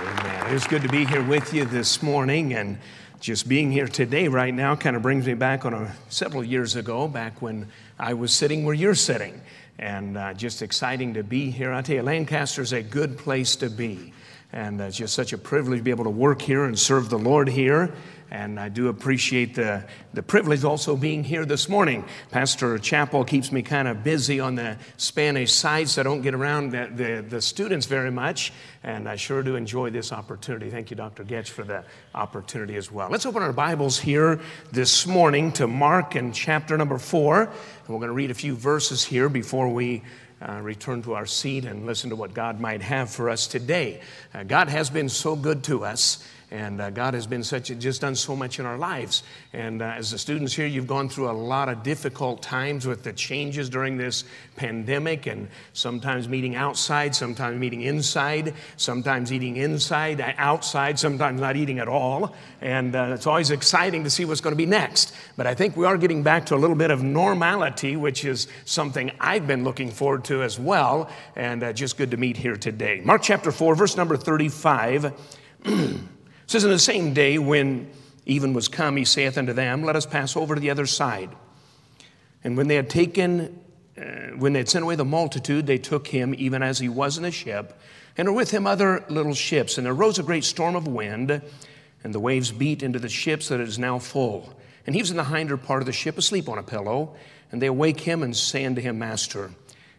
Amen. It's good to be here with you this morning, and just being here today, right now, kind of brings me back on a, several years ago, back when I was sitting where you're sitting, and uh, just exciting to be here. I tell you, Lancaster's a good place to be, and uh, it's just such a privilege to be able to work here and serve the Lord here. And I do appreciate the, the privilege also being here this morning. Pastor Chappell keeps me kind of busy on the Spanish side, so I don't get around the, the, the, students very much. And I sure do enjoy this opportunity. Thank you, Dr. Goetsch, for the opportunity as well. Let's open our Bibles here this morning to Mark and chapter number four. And we're going to read a few verses here before we uh, return to our seat and listen to what God might have for us today. Uh, God has been so good to us. And uh, God has been such, just done so much in our lives. And uh, as the students here, you've gone through a lot of difficult times with the changes during this pandemic, and sometimes meeting outside, sometimes meeting inside, sometimes eating inside, uh, outside, sometimes not eating at all. And uh, it's always exciting to see what's going to be next. But I think we are getting back to a little bit of normality, which is something I've been looking forward to as well. And uh, just good to meet here today. Mark chapter 4, verse number 35. It says, In the same day when even was come, he saith unto them, Let us pass over to the other side. And when they had taken, uh, when they had sent away the multitude, they took him even as he was in the ship, and were with him other little ships. And there rose a great storm of wind, and the waves beat into the ship so that it is now full. And he was in the hinder part of the ship, asleep on a pillow. And they awake him and say unto him, Master,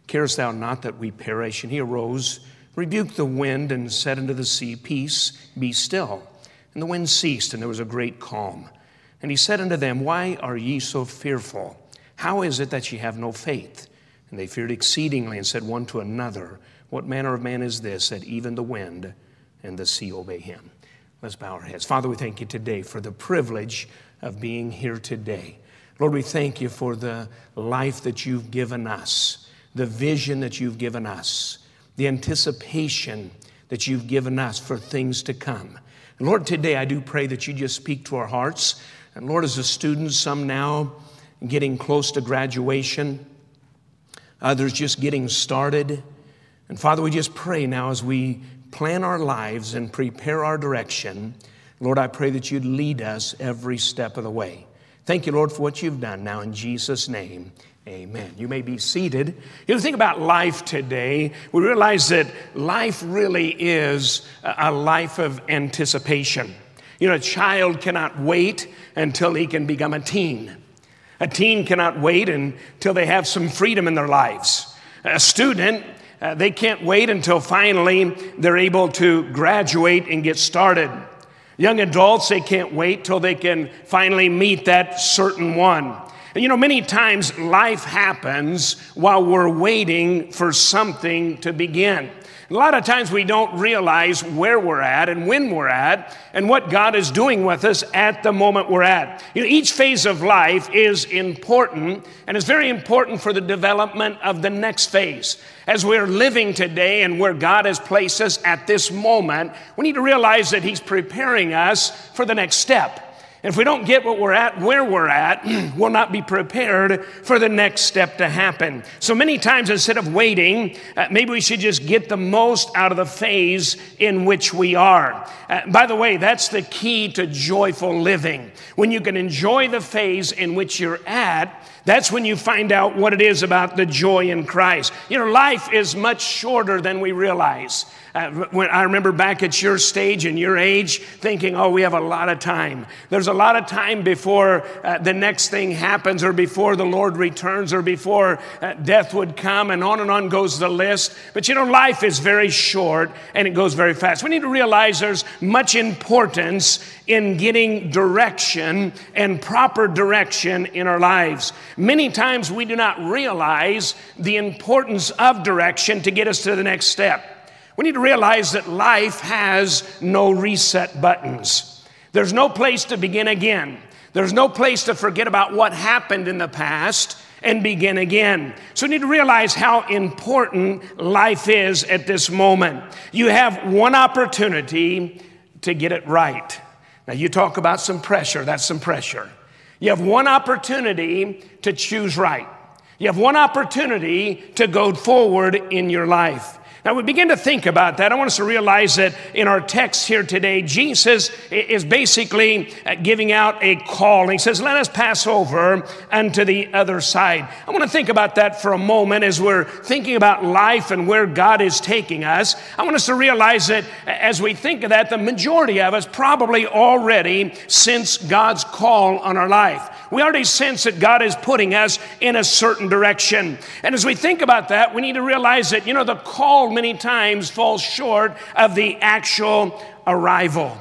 carest thou not that we perish? And he arose, rebuked the wind, and said unto the sea, Peace, be still. And the wind ceased, and there was a great calm. And he said unto them, Why are ye so fearful? How is it that ye have no faith? And they feared exceedingly, and said one to another, What manner of man is this, that even the wind and the sea obey him? Let's bow our heads. Father, we thank you today for the privilege of being here today. Lord, we thank you for the life that you've given us, the vision that you've given us, the anticipation that you've given us for things to come. Lord, today I do pray that you just speak to our hearts. And Lord, as the students, some now getting close to graduation, others just getting started. And Father, we just pray now as we plan our lives and prepare our direction, Lord, I pray that you'd lead us every step of the way. Thank you, Lord, for what you've done now in Jesus' name. Amen. You may be seated. You know, think about life today. We realize that life really is a life of anticipation. You know, a child cannot wait until he can become a teen. A teen cannot wait until they have some freedom in their lives. A student, uh, they can't wait until finally they're able to graduate and get started. Young adults, they can't wait till they can finally meet that certain one. You know, many times life happens while we're waiting for something to begin. A lot of times we don't realize where we're at and when we're at and what God is doing with us at the moment we're at. You know, each phase of life is important and it's very important for the development of the next phase. As we're living today and where God has placed us at this moment, we need to realize that He's preparing us for the next step. If we don't get what we're at where we're at, we'll not be prepared for the next step to happen. So many times, instead of waiting, uh, maybe we should just get the most out of the phase in which we are. Uh, by the way, that's the key to joyful living. When you can enjoy the phase in which you're at, that's when you find out what it is about the joy in Christ. You know, life is much shorter than we realize. Uh, when I remember back at your stage and your age thinking, oh, we have a lot of time. There's a lot of time before uh, the next thing happens or before the Lord returns or before uh, death would come, and on and on goes the list. But you know, life is very short and it goes very fast. We need to realize there's much importance in getting direction and proper direction in our lives. Many times we do not realize the importance of direction to get us to the next step. We need to realize that life has no reset buttons. There's no place to begin again. There's no place to forget about what happened in the past and begin again. So we need to realize how important life is at this moment. You have one opportunity to get it right. Now, you talk about some pressure, that's some pressure. You have one opportunity to choose right. You have one opportunity to go forward in your life. Now, we begin to think about that. I want us to realize that in our text here today, Jesus is basically uh, giving out a call. He says, Let us pass over unto the other side. I want to think about that for a moment as we're thinking about life and where God is taking us. I want us to realize that as we think of that, the majority of us probably already sense God's call on our life. We already sense that God is putting us in a certain direction. And as we think about that, we need to realize that, you know, the call many times falls short of the actual arrival.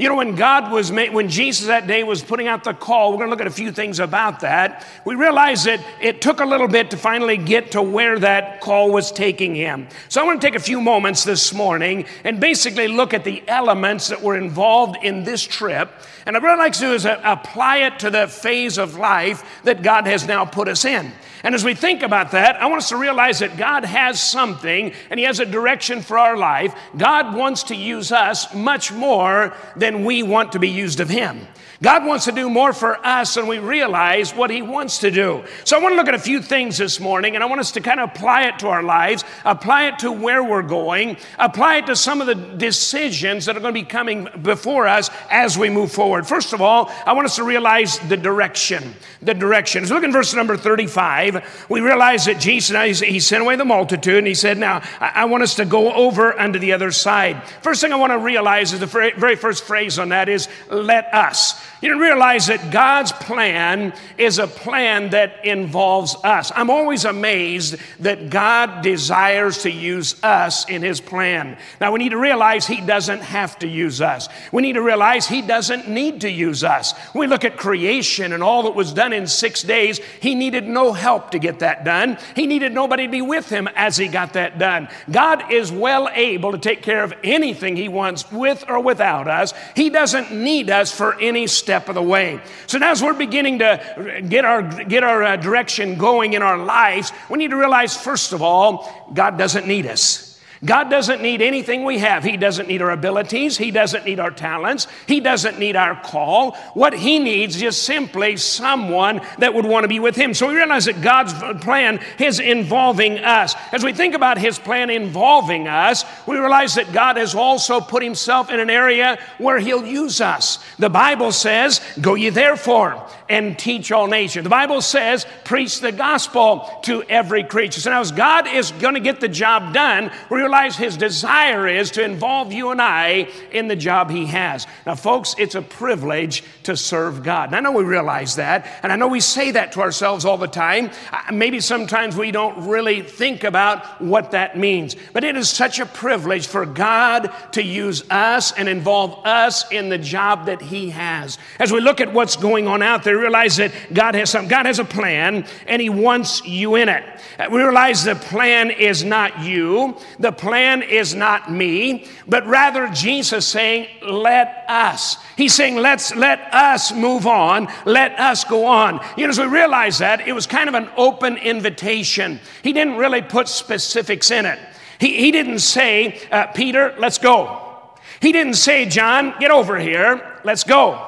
You know, when God was made, when Jesus that day was putting out the call, we're going to look at a few things about that. We realize that it took a little bit to finally get to where that call was taking him. So I want to take a few moments this morning and basically look at the elements that were involved in this trip. And I'd really like to do is apply it to the phase of life that God has now put us in. And as we think about that, I want us to realize that God has something and He has a direction for our life. God wants to use us much more than we want to be used of Him. God wants to do more for us than we realize what He wants to do. So I want to look at a few things this morning, and I want us to kind of apply it to our lives, apply it to where we're going, apply it to some of the decisions that are going to be coming before us as we move forward. First of all, I want us to realize the direction. The direction. So look in verse number 35. We realize that Jesus, He sent away the multitude, and He said, Now, I want us to go over unto the other side. First thing I want to realize is the very first phrase on that is, Let us. You didn't realize that God's plan is a plan that involves us. I'm always amazed that God desires to use us in His plan. Now, we need to realize He doesn't have to use us. We need to realize He doesn't need to use us. We look at creation and all that was done in six days. He needed no help to get that done, He needed nobody to be with Him as He got that done. God is well able to take care of anything He wants with or without us. He doesn't need us for any step of the way. So now, as we're beginning to get our, get our uh, direction going in our lives, we need to realize, first of all, God doesn't need us. God doesn't need anything we have. He doesn't need our abilities. He doesn't need our talents. He doesn't need our call. What He needs is simply someone that would want to be with Him. So we realize that God's plan is involving us. As we think about His plan involving us, we realize that God has also put Himself in an area where He'll use us. The Bible says, Go ye therefore and teach all nations. The Bible says, Preach the gospel to every creature. So now, as God is going to get the job done, we realize his desire is to involve you and I in the job he has. Now, folks, it's a privilege to serve God. And I know we realize that, and I know we say that to ourselves all the time. Maybe sometimes we don't really think about what that means, but it is such a privilege for God to use us and involve us in the job that he has. As we look at what's going on out there, realize that God has some, God has a plan, and he wants you in it. Uh, we realize the plan is not you. The plan is not me, but rather Jesus saying, let us. He's saying, let's let us move on, let us go on. You know, as we realize that, it was kind of an open invitation. He didn't really put specifics in it. He, he didn't say, uh, Peter, let's go. He didn't say, John, get over here, let's go.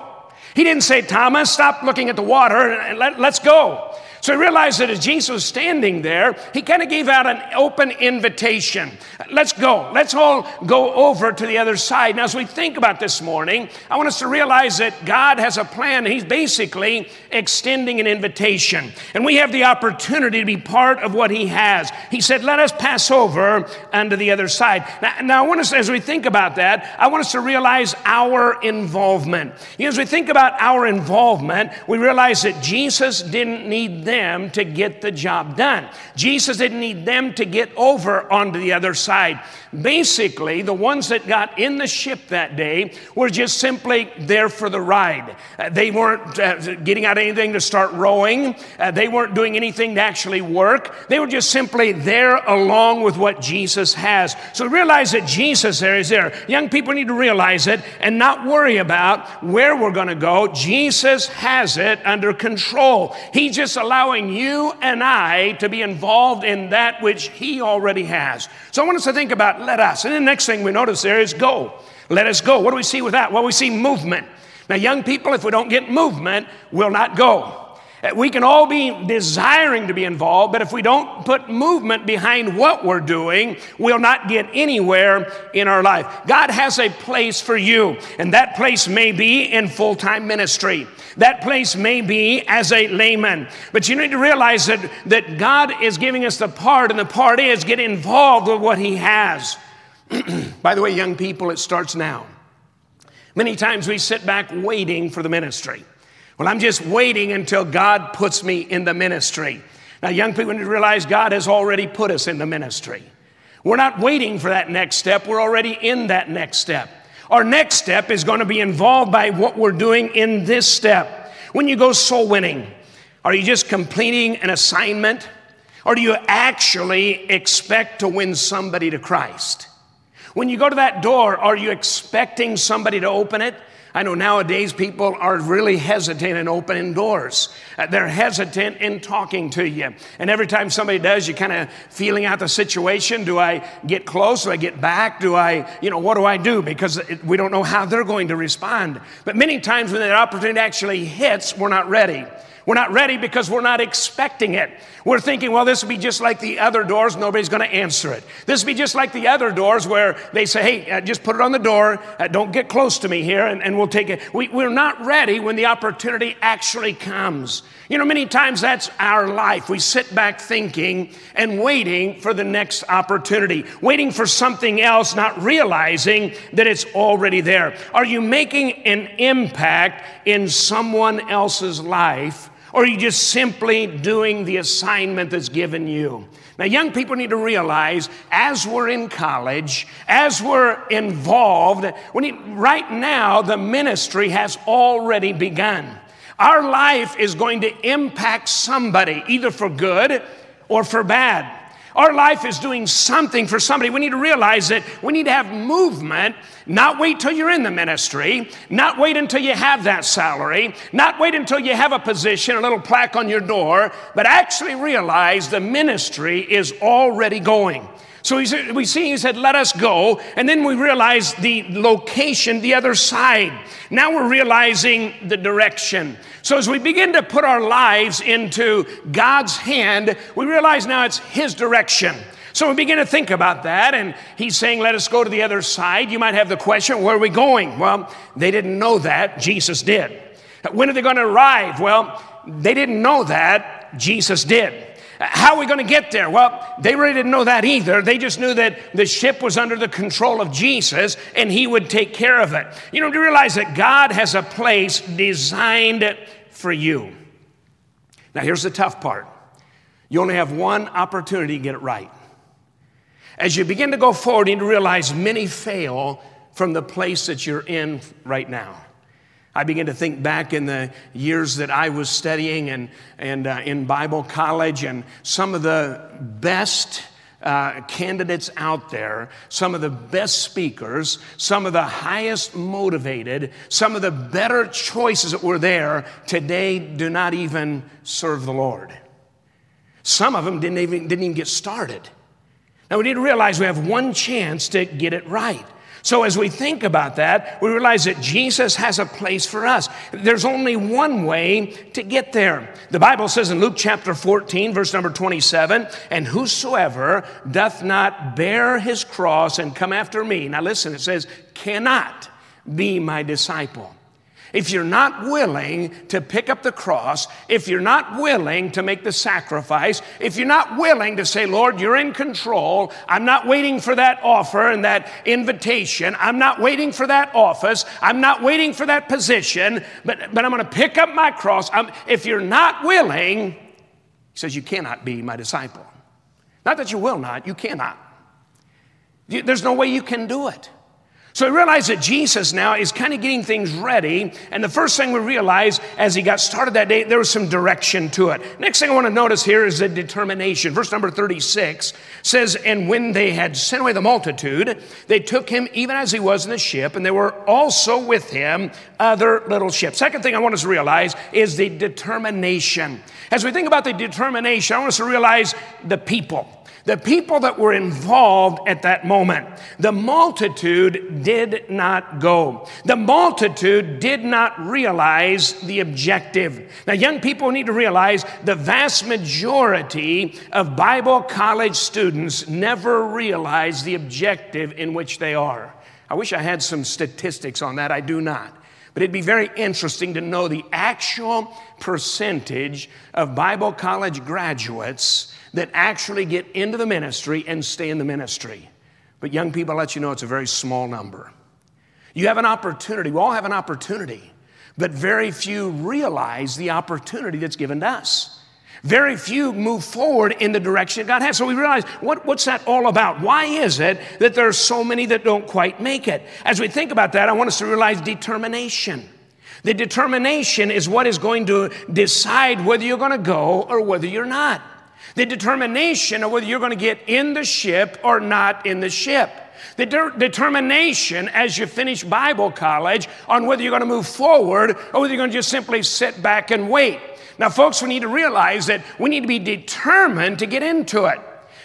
He didn't say, Thomas, stop looking at the water let, let's go. So he realized that as Jesus was standing there, he kind of gave out an open invitation. Let's go. Let's all go over to the other side. Now, as we think about this morning, I want us to realize that God has a plan. He's basically extending an invitation. And we have the opportunity to be part of what he has. He said, Let us pass over unto the other side. Now, now I want us, as we think about that, I want us to realize our involvement. You know, as we think about our involvement, we realize that Jesus didn't need them to get the job done. Jesus didn't need them to get over onto the other side. Basically, the ones that got in the ship that day were just simply there for the ride. Uh, they weren't uh, getting out anything to start rowing, uh, they weren't doing anything to actually work. They were just simply there along with what Jesus has. So realize that Jesus there is there. Young people need to realize it and not worry about where we're going to go. Jesus has it under control. He's just allowing you and I to be involved in that which He already has. So I want us to think about let us. And the next thing we notice there is go. Let us go. What do we see with that? Well, we see movement. Now, young people, if we don't get movement, we'll not go. Uh, We can all be desiring to be involved, but if we don't put movement behind what we're doing, we'll not get anywhere in our life. God has a place for you, and that place may be in full time ministry. That place may be as a layman. But you need to realize that, that God is giving us the part, and the part is get involved with what He has. By the way, young people, it starts now. Many times we sit back waiting for the ministry. Well, I'm just waiting until God puts me in the ministry. Now, young people need to realize God has already put us in the ministry. We're not waiting for that next step, we're already in that next step. Our next step is going to be involved by what we're doing in this step. When you go soul winning, are you just completing an assignment? Or do you actually expect to win somebody to Christ? When you go to that door, are you expecting somebody to open it? I know nowadays people are really hesitant in opening doors. Uh, they're hesitant in talking to you. And every time somebody does, you're kind of feeling out the situation. Do I get close? Do I get back? Do I, you know, what do I do? Because we don't know how they're going to respond. But many times when that opportunity actually hits, we're not ready. We're not ready because we're not expecting it. We're thinking, well, this will be just like the other doors. Nobody's going to answer it. This will be just like the other doors where they say, hey, uh, just put it on the door. Uh, don't get close to me here, and, and we'll take it. We, we're not ready when the opportunity actually comes. You know, many times that's our life. We sit back thinking and waiting for the next opportunity, waiting for something else, not realizing that it's already there. Are you making an impact in someone else's life? Or are you just simply doing the assignment that's given you? Now, young people need to realize as we're in college, as we're involved, we need, right now the ministry has already begun. Our life is going to impact somebody, either for good or for bad. Our life is doing something for somebody. We need to realize that we need to have movement, not wait till you're in the ministry, not wait until you have that salary, not wait until you have a position, a little plaque on your door, but actually realize the ministry is already going. So he said, we see he said, let us go. And then we realize the location, the other side. Now we're realizing the direction. So as we begin to put our lives into God's hand, we realize now it's his direction. So we begin to think about that, and he's saying, Let us go to the other side. You might have the question, Where are we going? Well, they didn't know that. Jesus did. When are they going to arrive? Well, they didn't know that. Jesus did. How are we going to get there? Well, they really didn't know that either. They just knew that the ship was under the control of Jesus and he would take care of it. You know, to realize that God has a place designed for you. Now, here's the tough part you only have one opportunity to get it right. As you begin to go forward, you need to realize many fail from the place that you're in right now. I began to think back in the years that I was studying and, and uh, in Bible college, and some of the best uh, candidates out there, some of the best speakers, some of the highest motivated, some of the better choices that were there today do not even serve the Lord. Some of them didn't even, didn't even get started. Now we need to realize we have one chance to get it right. So, as we think about that, we realize that Jesus has a place for us. There's only one way to get there. The Bible says in Luke chapter 14, verse number 27, and whosoever doth not bear his cross and come after me. Now, listen, it says, cannot be my disciple. If you're not willing to pick up the cross, if you're not willing to make the sacrifice, if you're not willing to say, Lord, you're in control, I'm not waiting for that offer and that invitation, I'm not waiting for that office, I'm not waiting for that position, but, but I'm going to pick up my cross. I'm, if you're not willing, he says, you cannot be my disciple. Not that you will not, you cannot. There's no way you can do it. So we realize that Jesus now is kind of getting things ready. And the first thing we realize as he got started that day, there was some direction to it. Next thing I want to notice here is the determination. Verse number 36 says, And when they had sent away the multitude, they took him even as he was in the ship, and there were also with him other little ships. Second thing I want us to realize is the determination. As we think about the determination, I want us to realize the people. The people that were involved at that moment, the multitude did not go. The multitude did not realize the objective. Now, young people need to realize the vast majority of Bible college students never realize the objective in which they are. I wish I had some statistics on that. I do not. But it'd be very interesting to know the actual percentage of Bible college graduates that actually get into the ministry and stay in the ministry. But young people, I'll let you know it's a very small number. You have an opportunity, we all have an opportunity, but very few realize the opportunity that's given to us. Very few move forward in the direction God has. So we realize what, what's that all about? Why is it that there are so many that don't quite make it? As we think about that, I want us to realize determination. The determination is what is going to decide whether you're going to go or whether you're not. The determination of whether you're going to get in the ship or not in the ship. The de- determination as you finish Bible college on whether you're going to move forward or whether you're going to just simply sit back and wait. Now, folks, we need to realize that we need to be determined to get into it.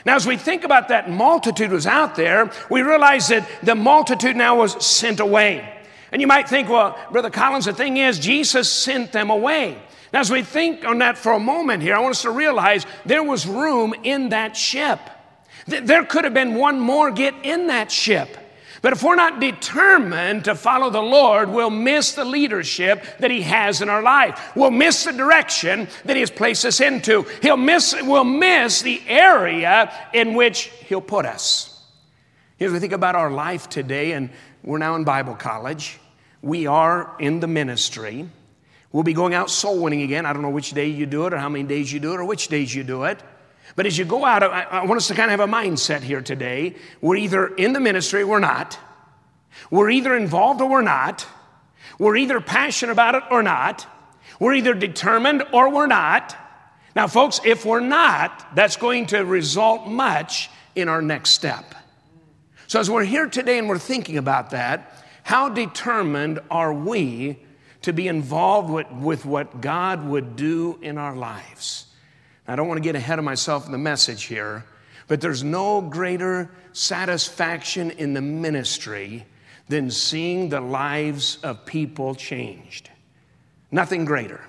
Now, as we think about that multitude was out there, we realize that the multitude now was sent away. And you might think, well, Brother Collins, the thing is, Jesus sent them away. Now, as we think on that for a moment here, I want us to realize there was room in that ship. There could have been one more get in that ship. But if we're not determined to follow the Lord, we'll miss the leadership that He has in our life. We'll miss the direction that He has placed us into. He'll miss, we'll miss the area in which He'll put us. As we think about our life today, and we're now in Bible college, we are in the ministry. We'll be going out soul winning again. I don't know which day you do it, or how many days you do it, or which days you do it. But as you go out, I, want us to kind of have a mindset here today. We're either in the ministry we're not. We're either involved or we're not. We're either passionate about it or not. We're either determined or we're not. Now, folks, if we're not, that's going to result much in our next step. So, as we're here today and we're thinking about that, how determined are we to be involved with, with what God would do in our lives? I don't want to get ahead of myself in the message here, but there's no greater satisfaction in the ministry than seeing the lives of people changed. Nothing greater.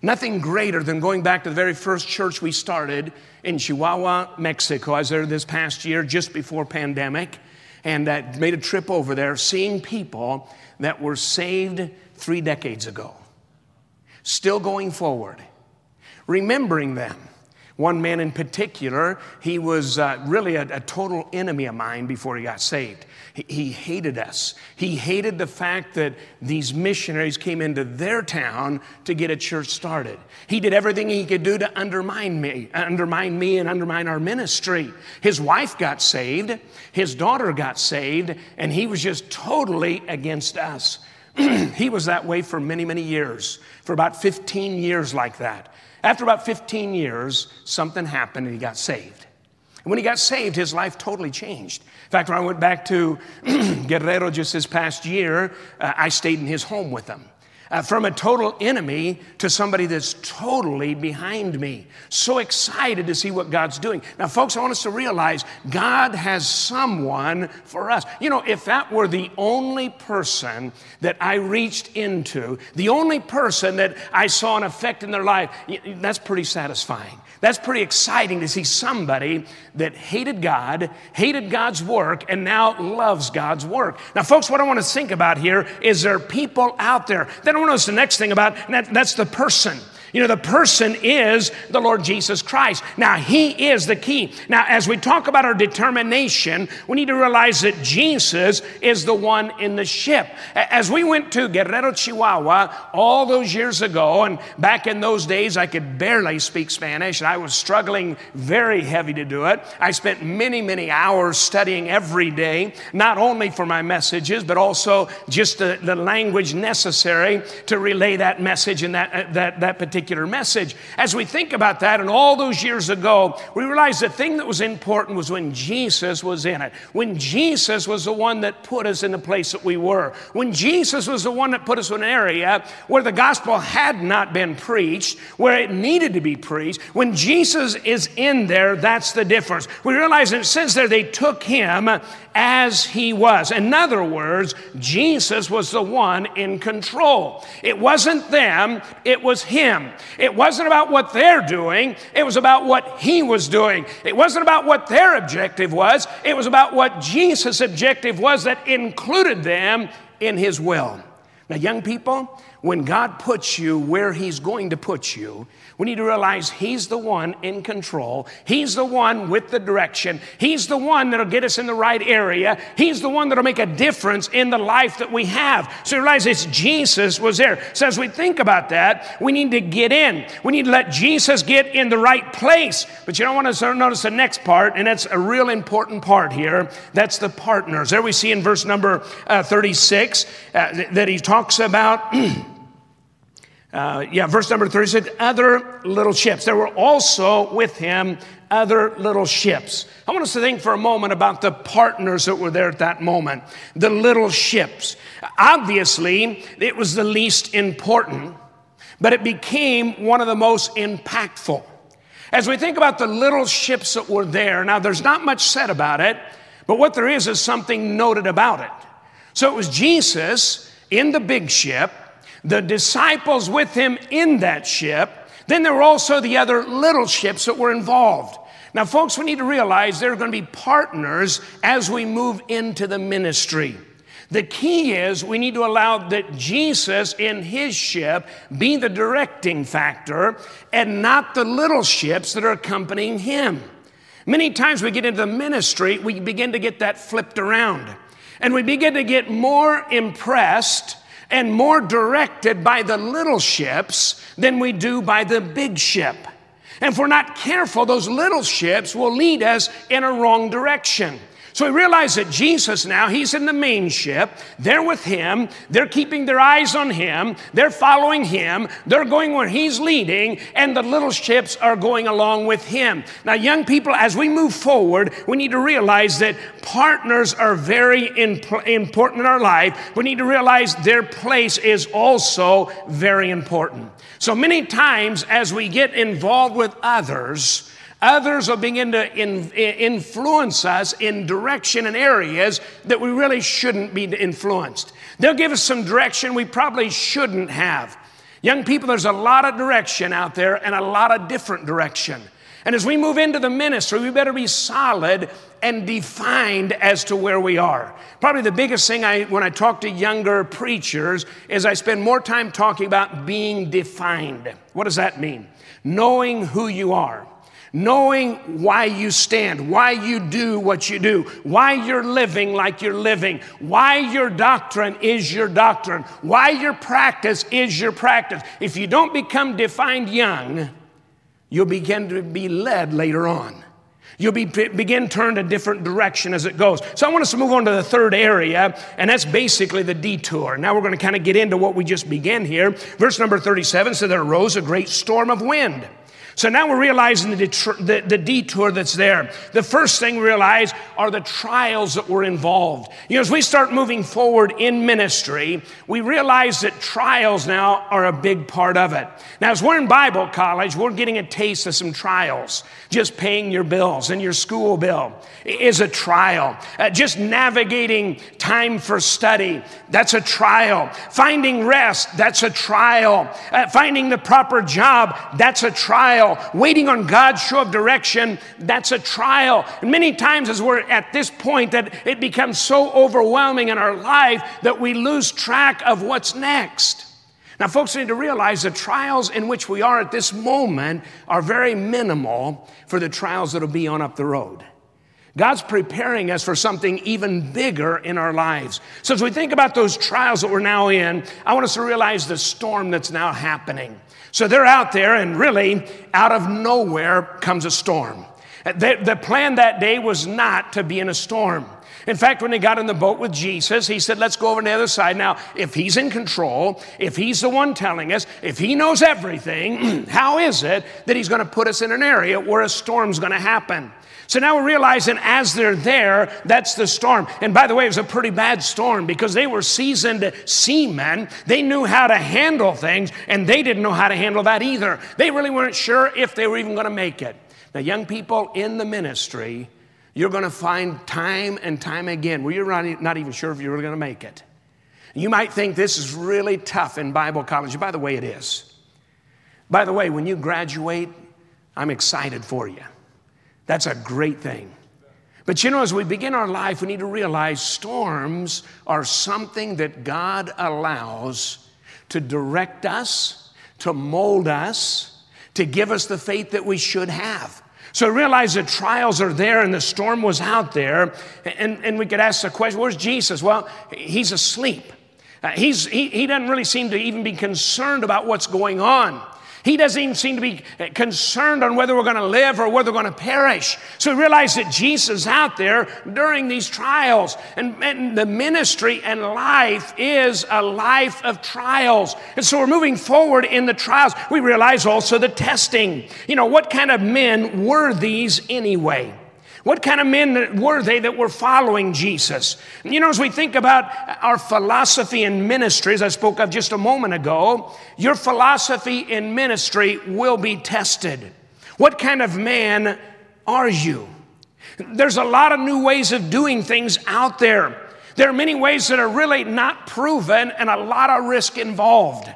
Nothing greater than going back to the very first church we started in Chihuahua, Mexico. I was there this past year, just before pandemic, and uh, made a trip over there, seeing people that were saved three decades ago, still going forward remembering them. One man in particular, he was uh, really a, a, total enemy of mine before he got saved. He, he, hated us. He hated the fact that these missionaries came into their town to get a church started. He did everything he could do to undermine me, undermine me and undermine our ministry. His wife got saved, his daughter got saved, and he was just totally against us. he was that way for many, many years, for about 15 years like that. After about 15 years, something happened and he got saved. And when he got saved, his life totally changed. In fact, when I went back to Guerrero just this past year, uh, I stayed in his home with him. Uh, from a total enemy to somebody that's totally behind me. So excited to see what God's doing. Now, folks, I want us to realize God has someone for us. You know, if that were the only person that I reached into, the only person that I saw an effect in their life, that's pretty satisfying. That's pretty exciting to see somebody that hated God, hated God's work, and now loves God's work. Now, folks, what I want to think about here is there are people out there. Then I want to know the next thing about, that, that's the person. You know, the person is the Lord Jesus Christ. Now, He is the key. Now, as we talk about our determination, we need to realize that Jesus is the one in the ship. As we went to Guerrero, Chihuahua, all those years ago, and back in those days, I could barely speak Spanish, and I was struggling very heavy to do it. I spent many, many hours studying every day, not only for my messages, but also just the, the language necessary to relay that message in uh, that, that, that particular particular message. As we think about that, and all those years ago, we realized the thing that was important was when Jesus was in it. When Jesus was the one that put us in the place that we were. When Jesus was the one that put us in an area where the gospel had not been preached, where it needed to be preached. When Jesus is in there, that's the difference. We realize it says there they took him as he was. In other words, Jesus was the one in control. It wasn't them, it was him. It wasn't about what they're doing, it was about what he was doing. It wasn't about what their objective was, it was about what Jesus' objective was that included them in his will. Now, young people, when God puts you where He's going to put you, we need to realize He's the one in control. He's the one with the direction. He's the one that'll get us in the right area. He's the one that'll make a difference in the life that we have. So realize it's Jesus was there. So as we think about that, we need to get in. We need to let Jesus get in the right place. But you don't want to notice the next part, and that's a real important part here. That's the partners. There we see in verse number uh, 36 uh, that he talks about. Uh, yeah, verse number 36 other little ships. There were also with him other little ships. I want us to think for a moment about the partners that were there at that moment, the little ships. Obviously, it was the least important, but it became one of the most impactful. As we think about the little ships that were there, now there's not much said about it, but what there is is something noted about it. So it was Jesus in the big ship the disciples with him in that ship. Then there were also the other little ships that were involved. Now, folks, we need to realize there are going to be partners as we move into the ministry. The key is we need to allow that Jesus in his ship be the directing factor and not the little ships that are accompanying him. Many times we get into the ministry, we begin to get that flipped around. And we begin to get more impressed and more directed by the little ships than we do by the big ship. And if we're not careful, those little ships will lead us in a wrong direction. So we realize that Jesus now, he's in the main ship. They're with him. They're keeping their eyes on him. They're following him. They're going where he's leading, and the little ships are going along with him. Now, young people, as we move forward, we need to realize that partners are very important in our life. We need to realize their place is also very important. So many times, as we get involved with others, Others will begin to in, influence us in direction and areas that we really shouldn't be influenced. They'll give us some direction we probably shouldn't have. Young people, there's a lot of direction out there and a lot of different direction. And as we move into the ministry, we better be solid and defined as to where we are. Probably the biggest thing I, when I talk to younger preachers, is I spend more time talking about being defined. What does that mean? Knowing who you are knowing why you stand, why you do what you do, why you're living like you're living, why your doctrine is your doctrine, why your practice is your practice. If you don't become defined young, you'll begin to be led later on. You'll be, begin turned a different direction as it goes. So I want us to move on to the third area, and that's basically the detour. Now we're going to kind of get into what we just began here. Verse number 37 says, There arose a great storm of wind so now we're realizing the, the, the, detour that's there. The first thing we realize are the trials that were involved. You know, as we start moving forward in ministry, we realize that trials now are a big part of it. Now, as we're in Bible college, we're getting a taste of some trials. Just paying your bills and your school bill is a trial. Uh, just navigating time for study, that's a trial. Finding rest, that's a trial. Uh, finding the proper job, that's a trial trial. Waiting on God's show of direction, that's a trial. And many times, as we're at this point, that it becomes so overwhelming in our life that we lose track of what's next. Now, folks need to realize the trials in which we are at this moment are very minimal for the trials that'll be on up the road. God's preparing us for something even bigger in our lives. So, as we think about those trials that we're now in, I want us to realize the storm that's now happening. So they're out there, and really, out of nowhere comes a storm. The, the plan that day was not to be in a storm. In fact, when they got in the boat with Jesus, he said, Let's go over to the other side. Now, if he's in control, if he's the one telling us, if he knows everything, how is it that he's going to put us in an area where a storm's going to happen? So now we're realizing as they're there, that's the storm. And by the way, it was a pretty bad storm because they were seasoned seamen. They knew how to handle things, and they didn't know how to handle that either. They really weren't sure if they were even going to make it. Now, young people in the ministry, you're going to find time and time again where you're not even sure if you're really going to make it. You might think this is really tough in Bible college. By the way, it is. By the way, when you graduate, I'm excited for you. That's a great thing. But you know, as we begin our life, we need to realize storms are something that God allows to direct us, to mold us, to give us the faith that we should have. So realize that trials are there and the storm was out there. And, and we could ask the question where's Jesus? Well, he's asleep. Uh, he's, he, he doesn't really seem to even be concerned about what's going on. He doesn't even seem to be concerned on whether we're going to live or whether we're going to perish. So we realize that Jesus is out there during these trials. And, and, the ministry and life is a life of trials. And so we're moving forward in the trials. We realize also the testing. You know, what kind of men were these anyway? What kind of men were they that were following Jesus? You know, as we think about our philosophy in ministry, as I spoke of just a moment ago, your philosophy in ministry will be tested. What kind of man are you? There's a lot of new ways of doing things out there. There are many ways that are really not proven and a lot of risk involved.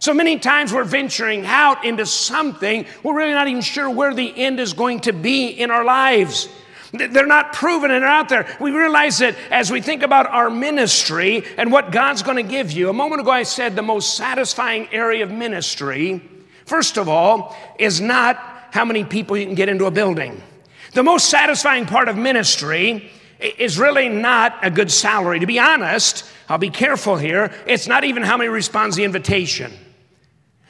So many times we're venturing out into something, we're really not even sure where the end is going to be in our lives. They're not proven and they're out there. We realize that as we think about our ministry and what God's going to give you. A moment ago, I said the most satisfying area of ministry, first of all, is not how many people you can get into a building. The most satisfying part of ministry is really not a good salary. To be honest, I'll be careful here, it's not even how many responds the invitation.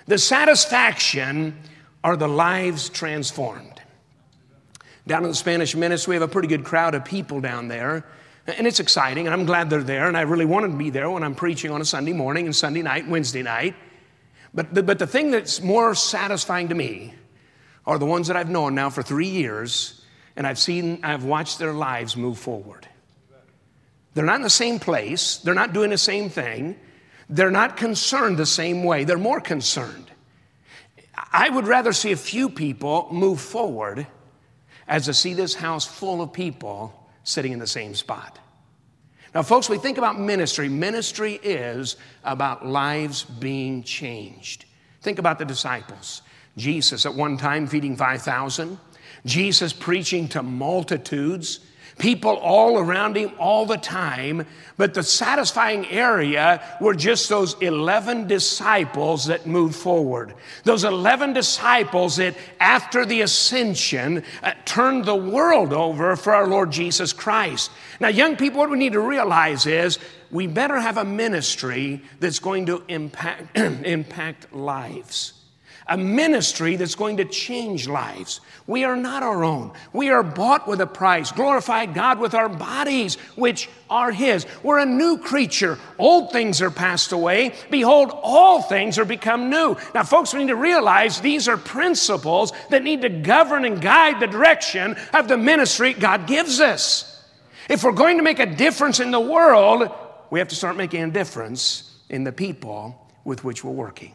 The satisfaction are the lives transformed. Down in the Spanish ministry, we have a pretty good crowd of people down there. And it's exciting, and I'm glad they're there, and I really want to be there when I'm preaching on a Sunday morning and Sunday night, Wednesday night. But the, but the thing that's more satisfying to me are the ones that I've known now for three years, and I've seen, I've watched their lives move forward. They're not in the same place, they're not doing the same thing, they're not concerned the same way, they're more concerned. I would rather see a few people move forward as to see this house full of people sitting in the same spot. Now, folks, we think about ministry. Ministry is about lives being changed. Think about the disciples. Jesus at one time feeding 5,000, Jesus preaching to multitudes people all around him all the time. But the satisfying area were just those 11 disciples that moved forward. Those 11 disciples that, after the ascension, uh, turned the world over for our Lord Jesus Christ. Now, young people, what we need to realize is we better have a ministry that's going to impact, impact lives a ministry that's going to change lives. We are not our own. We are bought with a price. Glorify God with our bodies, which are His. We're a new creature. Old things are passed away. Behold, all things are become new. Now, folks, we need to realize these are principles that need to govern and guide the direction of the ministry God gives us. If we're going to make a difference in the world, we have to start making a difference in the people with which we're working.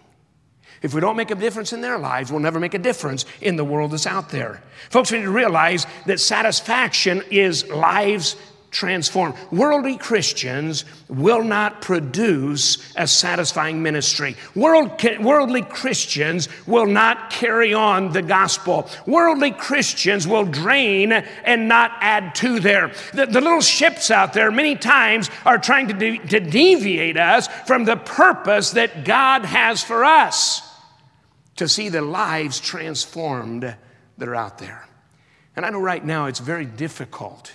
If we don't make a difference in their lives, we'll never make a difference in the world that's out there. Folks, we need to realize that satisfaction is lives transformed. Worldly Christians will not produce a satisfying ministry. World, worldly Christians will not carry on the gospel. Worldly Christians will drain and not add to there. The, the little ships out there many times are trying to, de- to deviate us from the purpose that God has for us to see the lives transformed that are out there. And I know right now it's very difficult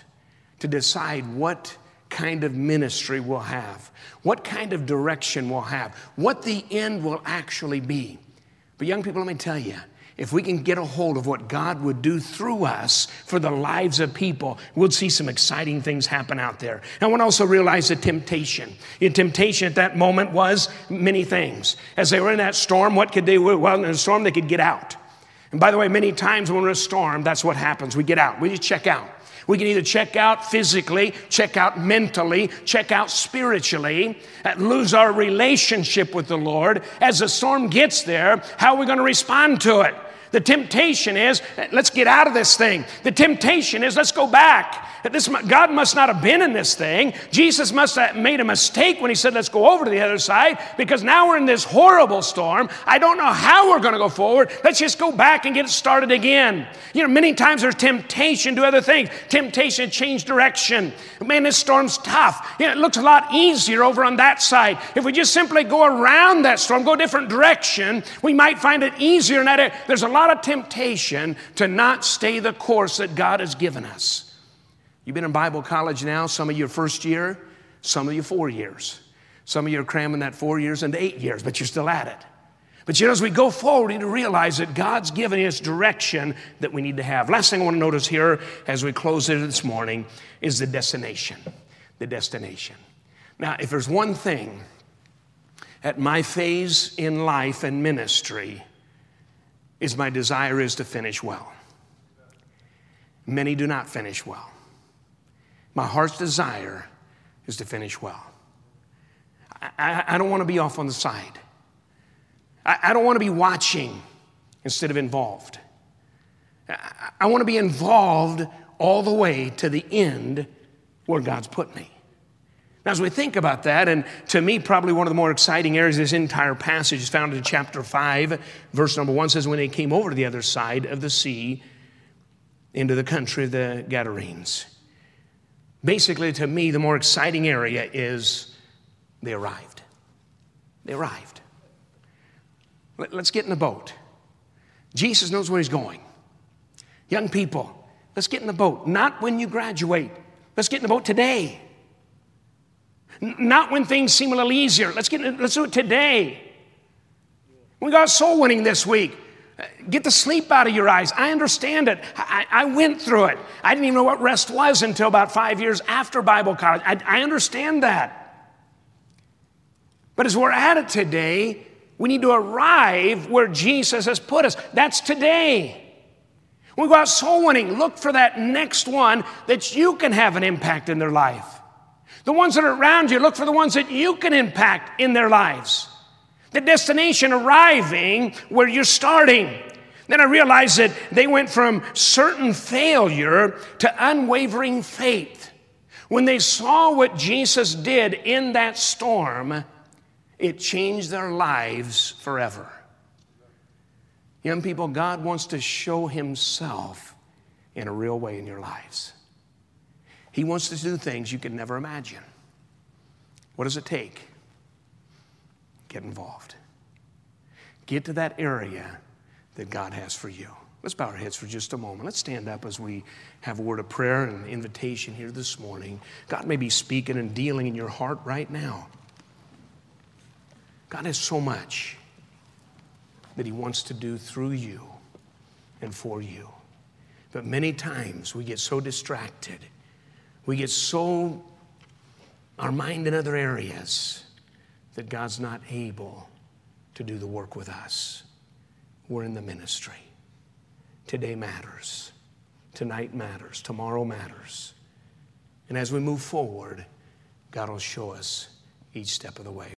to decide what kind of ministry we'll have, what kind of direction we'll have, what the end will actually be. But, young people, let me tell you, if we can get a hold of what God would do through us for the lives of people, we'll see some exciting things happen out there. I want to also realize the temptation. The temptation at that moment was many things. As they were in that storm, what could they? Well, in a storm, they could get out. And by the way, many times when we're in a storm, that's what happens. We get out, we just check out. We can either check out physically, check out mentally, check out spiritually, uh, lose our relationship with the Lord. As the storm gets there, how are we going to respond to it? The temptation is, let's get out of this thing. The temptation is, let's go back. This, God must not have been in this thing. Jesus must have made a mistake when he said, let's go over to the other side because now we're in this horrible storm. I don't know how we're going to go forward. Let's just go back and get started again. You know, many times there's temptation to other things, temptation to change direction. Man, this storm's tough. You know, it looks a lot easier over on that side. If we just simply go around that storm, go a different direction, we might find it easier area. There's a lot of temptation to not stay the course that God has given us. You've been in Bible college now, some of you first year, some of you four years. Some of you are cramming that four years into eight years, but you're still at it. But you know, as we go forward, we need to realize that God's given us direction that we need to have. Last thing I want to notice here as we close it this morning is the destination. The destination. Now, if there's one thing at my phase in life and ministry, is my desire is to finish well. Many do not finish well. My heart's desire is to finish well. I, I, I don't want to be off on the side. I, I don't want to be watching instead of involved. I, I want to be involved all the way to the end where God's put me. Now, as we think about that, and to me, probably one of the more exciting areas of this entire passage is found in chapter 5, verse number 1 says, When they came over to the other side of the sea into the country of the Gadarenes. Basically, to me, the more exciting area is they arrived. They arrived. Let's get in the boat. Jesus knows where he's going. Young people, let's get in the boat. Not when you graduate. Let's get in the boat today. Not when things seem a little easier. Let's, get let's do it today. We got soul winning this week. Get the sleep out of your eyes. I understand it. I, I, went through it. I didn't even know what rest was until about five years after Bible college. I, I understand that. But as we're at it today, we need to arrive where Jesus has put us. That's today. When we go out soul winning, look for that next one that you can have an impact in their life. The ones that are around you, look for the ones that you can impact in their lives the destination arriving where you're starting. Then I realized that they went from certain failure to unwavering faith. When they saw what Jesus did in that storm, it changed their lives forever. Young people, God wants to show Himself in a real way in your lives. He wants to do things you could never imagine. What does it take? Get involved. Get to that area that God has for you. Let's bow our heads for just a moment. Let's stand up as we have a word of prayer and an invitation here this morning. God may be speaking and dealing in your heart right now. God has so much that He wants to do through you and for you. But many times we get so distracted, we get so, our mind in other areas that God's not able to do the work with us. We're in the ministry. Today matters. Tonight matters. Tomorrow matters. And as we move forward, God will show us each step of the way.